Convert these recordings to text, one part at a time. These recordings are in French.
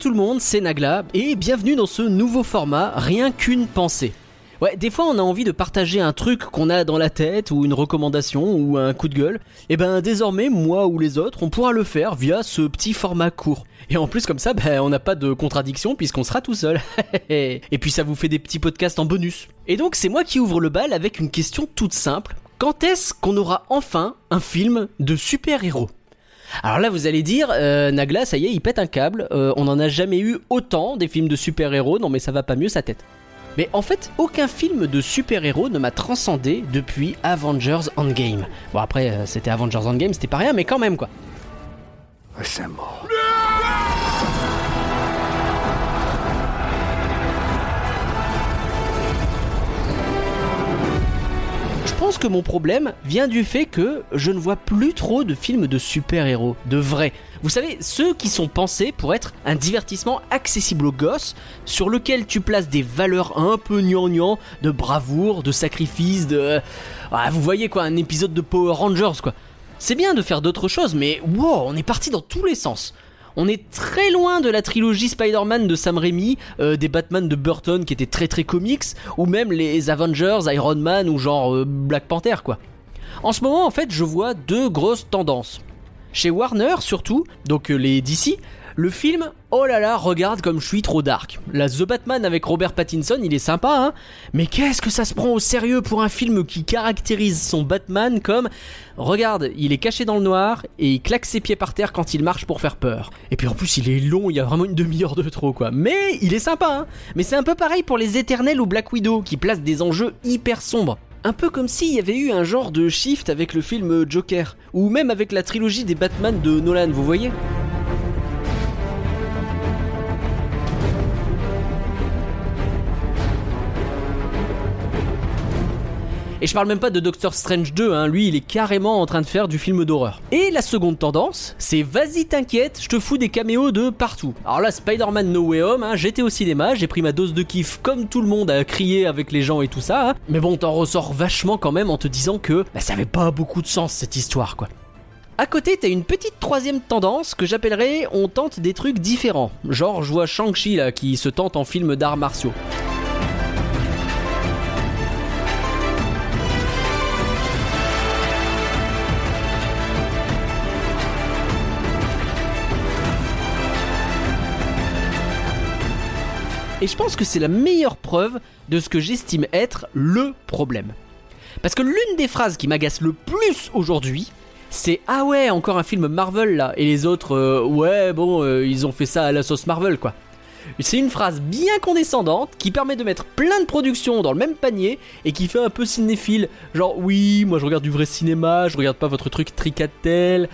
tout le monde, c'est Nagla et bienvenue dans ce nouveau format Rien qu'une pensée. Ouais, des fois on a envie de partager un truc qu'on a dans la tête ou une recommandation ou un coup de gueule. Et ben désormais, moi ou les autres, on pourra le faire via ce petit format court. Et en plus comme ça, ben, on n'a pas de contradiction puisqu'on sera tout seul. et puis ça vous fait des petits podcasts en bonus. Et donc c'est moi qui ouvre le bal avec une question toute simple. Quand est-ce qu'on aura enfin un film de super-héros? Alors là, vous allez dire, euh, Nagla, ça y est, il pète un câble. Euh, on n'en a jamais eu autant des films de super-héros. Non, mais ça va pas mieux sa tête. Mais en fait, aucun film de super-héros ne m'a transcendé depuis Avengers Endgame. Bon, après, euh, c'était Avengers Endgame, c'était pas rien, mais quand même, quoi. Je pense que mon problème vient du fait que je ne vois plus trop de films de super-héros, de vrais. Vous savez, ceux qui sont pensés pour être un divertissement accessible aux gosses, sur lequel tu places des valeurs un peu gnangnan, de bravoure, de sacrifice, de... Ah, vous voyez quoi, un épisode de Power Rangers quoi. C'est bien de faire d'autres choses, mais wow, on est parti dans tous les sens. On est très loin de la trilogie Spider-Man de Sam Raimi, euh, des Batman de Burton qui étaient très très comics, ou même les Avengers, Iron Man ou genre euh, Black Panther quoi. En ce moment en fait je vois deux grosses tendances. Chez Warner surtout, donc euh, les DC, le film, oh là là, regarde comme je suis trop dark. La The Batman avec Robert Pattinson, il est sympa, hein Mais qu'est-ce que ça se prend au sérieux pour un film qui caractérise son Batman comme Regarde, il est caché dans le noir et il claque ses pieds par terre quand il marche pour faire peur. Et puis en plus, il est long, il y a vraiment une demi-heure de trop, quoi. Mais il est sympa, hein Mais c'est un peu pareil pour les Éternels ou Black Widow, qui placent des enjeux hyper sombres. Un peu comme s'il y avait eu un genre de shift avec le film Joker, ou même avec la trilogie des Batman de Nolan, vous voyez? Et je parle même pas de Doctor Strange 2, hein. lui il est carrément en train de faire du film d'horreur. Et la seconde tendance, c'est vas-y t'inquiète, je te fous des caméos de partout. Alors là, Spider-Man No Way Home, hein, j'étais au cinéma, j'ai pris ma dose de kiff comme tout le monde à crier avec les gens et tout ça. Hein. Mais bon, t'en ressors vachement quand même en te disant que bah, ça avait pas beaucoup de sens cette histoire quoi. À côté, t'as une petite troisième tendance que j'appellerais on tente des trucs différents. Genre, je vois Shang-Chi là qui se tente en film d'arts martiaux. Et je pense que c'est la meilleure preuve de ce que j'estime être le problème. Parce que l'une des phrases qui m'agace le plus aujourd'hui, c'est Ah ouais, encore un film Marvel là. Et les autres, euh, ouais, bon, euh, ils ont fait ça à la sauce Marvel quoi. C'est une phrase bien condescendante qui permet de mettre plein de productions dans le même panier et qui fait un peu cinéphile. Genre, oui, moi je regarde du vrai cinéma, je regarde pas votre truc Tricatel.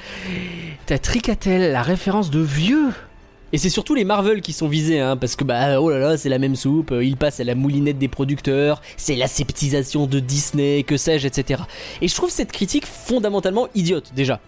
T'as Tricatel, la référence de vieux et c'est surtout les Marvel qui sont visés, hein, parce que bah oh là là, c'est la même soupe, euh, ils passent à la moulinette des producteurs, c'est l'aseptisation de Disney, que sais-je, etc. Et je trouve cette critique fondamentalement idiote déjà.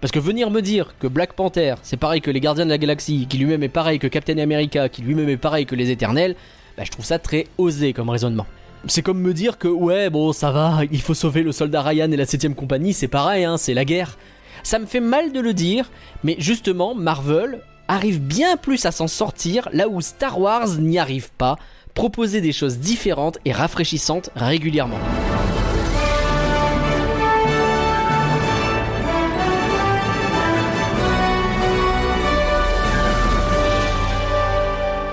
Parce que venir me dire que Black Panther, c'est pareil que les Gardiens de la Galaxie, qui lui-même est pareil que Captain America, qui lui-même est pareil que les Éternels, bah je trouve ça très osé comme raisonnement. C'est comme me dire que ouais, bon, ça va, il faut sauver le soldat Ryan et la 7ème compagnie, c'est pareil, hein, c'est la guerre. Ça me fait mal de le dire, mais justement, Marvel, arrive bien plus à s'en sortir là où Star Wars n'y arrive pas, proposer des choses différentes et rafraîchissantes régulièrement.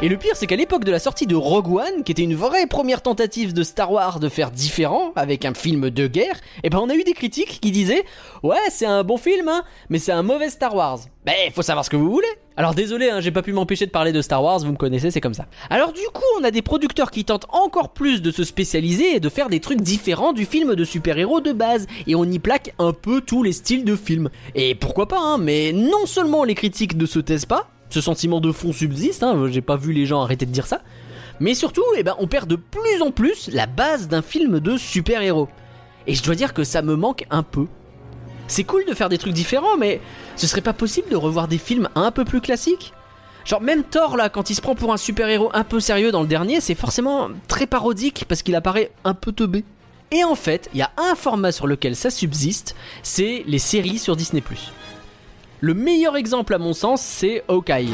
Et le pire, c'est qu'à l'époque de la sortie de Rogue One, qui était une vraie première tentative de Star Wars de faire différent, avec un film de guerre, et eh ben on a eu des critiques qui disaient Ouais, c'est un bon film, hein, mais c'est un mauvais Star Wars. Ben, faut savoir ce que vous voulez. Alors désolé, hein, j'ai pas pu m'empêcher de parler de Star Wars, vous me connaissez, c'est comme ça. Alors du coup, on a des producteurs qui tentent encore plus de se spécialiser et de faire des trucs différents du film de super-héros de base, et on y plaque un peu tous les styles de films. Et pourquoi pas, hein, mais non seulement les critiques ne se taisent pas, ce sentiment de fond subsiste, hein, j'ai pas vu les gens arrêter de dire ça. Mais surtout, eh ben, on perd de plus en plus la base d'un film de super-héros. Et je dois dire que ça me manque un peu. C'est cool de faire des trucs différents, mais ce serait pas possible de revoir des films un peu plus classiques? Genre même Thor là, quand il se prend pour un super-héros un peu sérieux dans le dernier, c'est forcément très parodique parce qu'il apparaît un peu teubé. Et en fait, il y a un format sur lequel ça subsiste, c'est les séries sur Disney ⁇ le meilleur exemple à mon sens, c'est Hawkeye.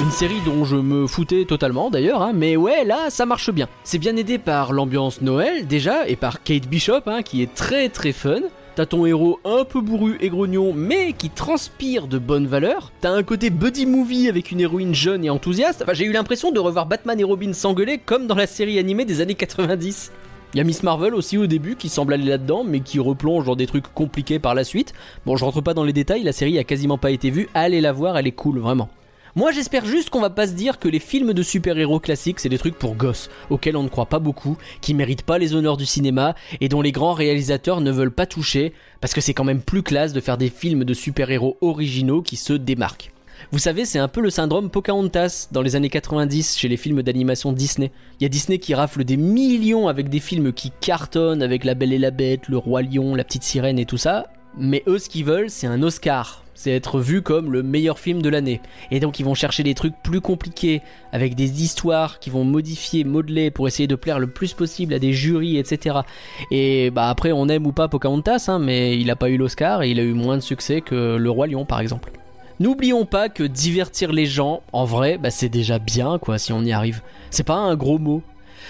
Une série dont je me foutais totalement d'ailleurs, hein, mais ouais, là, ça marche bien. C'est bien aidé par l'ambiance Noël déjà, et par Kate Bishop, hein, qui est très très fun. T'as ton héros un peu bourru et grognon, mais qui transpire de bonnes valeurs. T'as un côté buddy movie avec une héroïne jeune et enthousiaste. J'ai eu l'impression de revoir Batman et Robin s'engueuler comme dans la série animée des années 90. Il y a Miss Marvel aussi au début qui semble aller là-dedans, mais qui replonge dans des trucs compliqués par la suite. Bon, je rentre pas dans les détails, la série a quasiment pas été vue. Allez la voir, elle est cool, vraiment. Moi j'espère juste qu'on va pas se dire que les films de super-héros classiques c'est des trucs pour gosses, auxquels on ne croit pas beaucoup, qui méritent pas les honneurs du cinéma et dont les grands réalisateurs ne veulent pas toucher, parce que c'est quand même plus classe de faire des films de super-héros originaux qui se démarquent. Vous savez, c'est un peu le syndrome Pocahontas dans les années 90 chez les films d'animation Disney. Il y a Disney qui rafle des millions avec des films qui cartonnent avec La Belle et la Bête, Le Roi Lion, La Petite Sirène et tout ça, mais eux ce qu'ils veulent c'est un Oscar. C'est être vu comme le meilleur film de l'année. Et donc ils vont chercher des trucs plus compliqués, avec des histoires qui vont modifier, modeler pour essayer de plaire le plus possible à des jurys, etc. Et bah après on aime ou pas Pocahontas, hein, mais il a pas eu l'Oscar et il a eu moins de succès que Le Roi Lion par exemple. N'oublions pas que divertir les gens, en vrai, bah c'est déjà bien quoi si on y arrive. C'est pas un gros mot.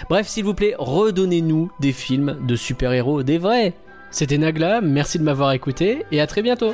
Bref, s'il vous plaît, redonnez-nous des films de super-héros, des vrais. C'était Nagla, merci de m'avoir écouté et à très bientôt.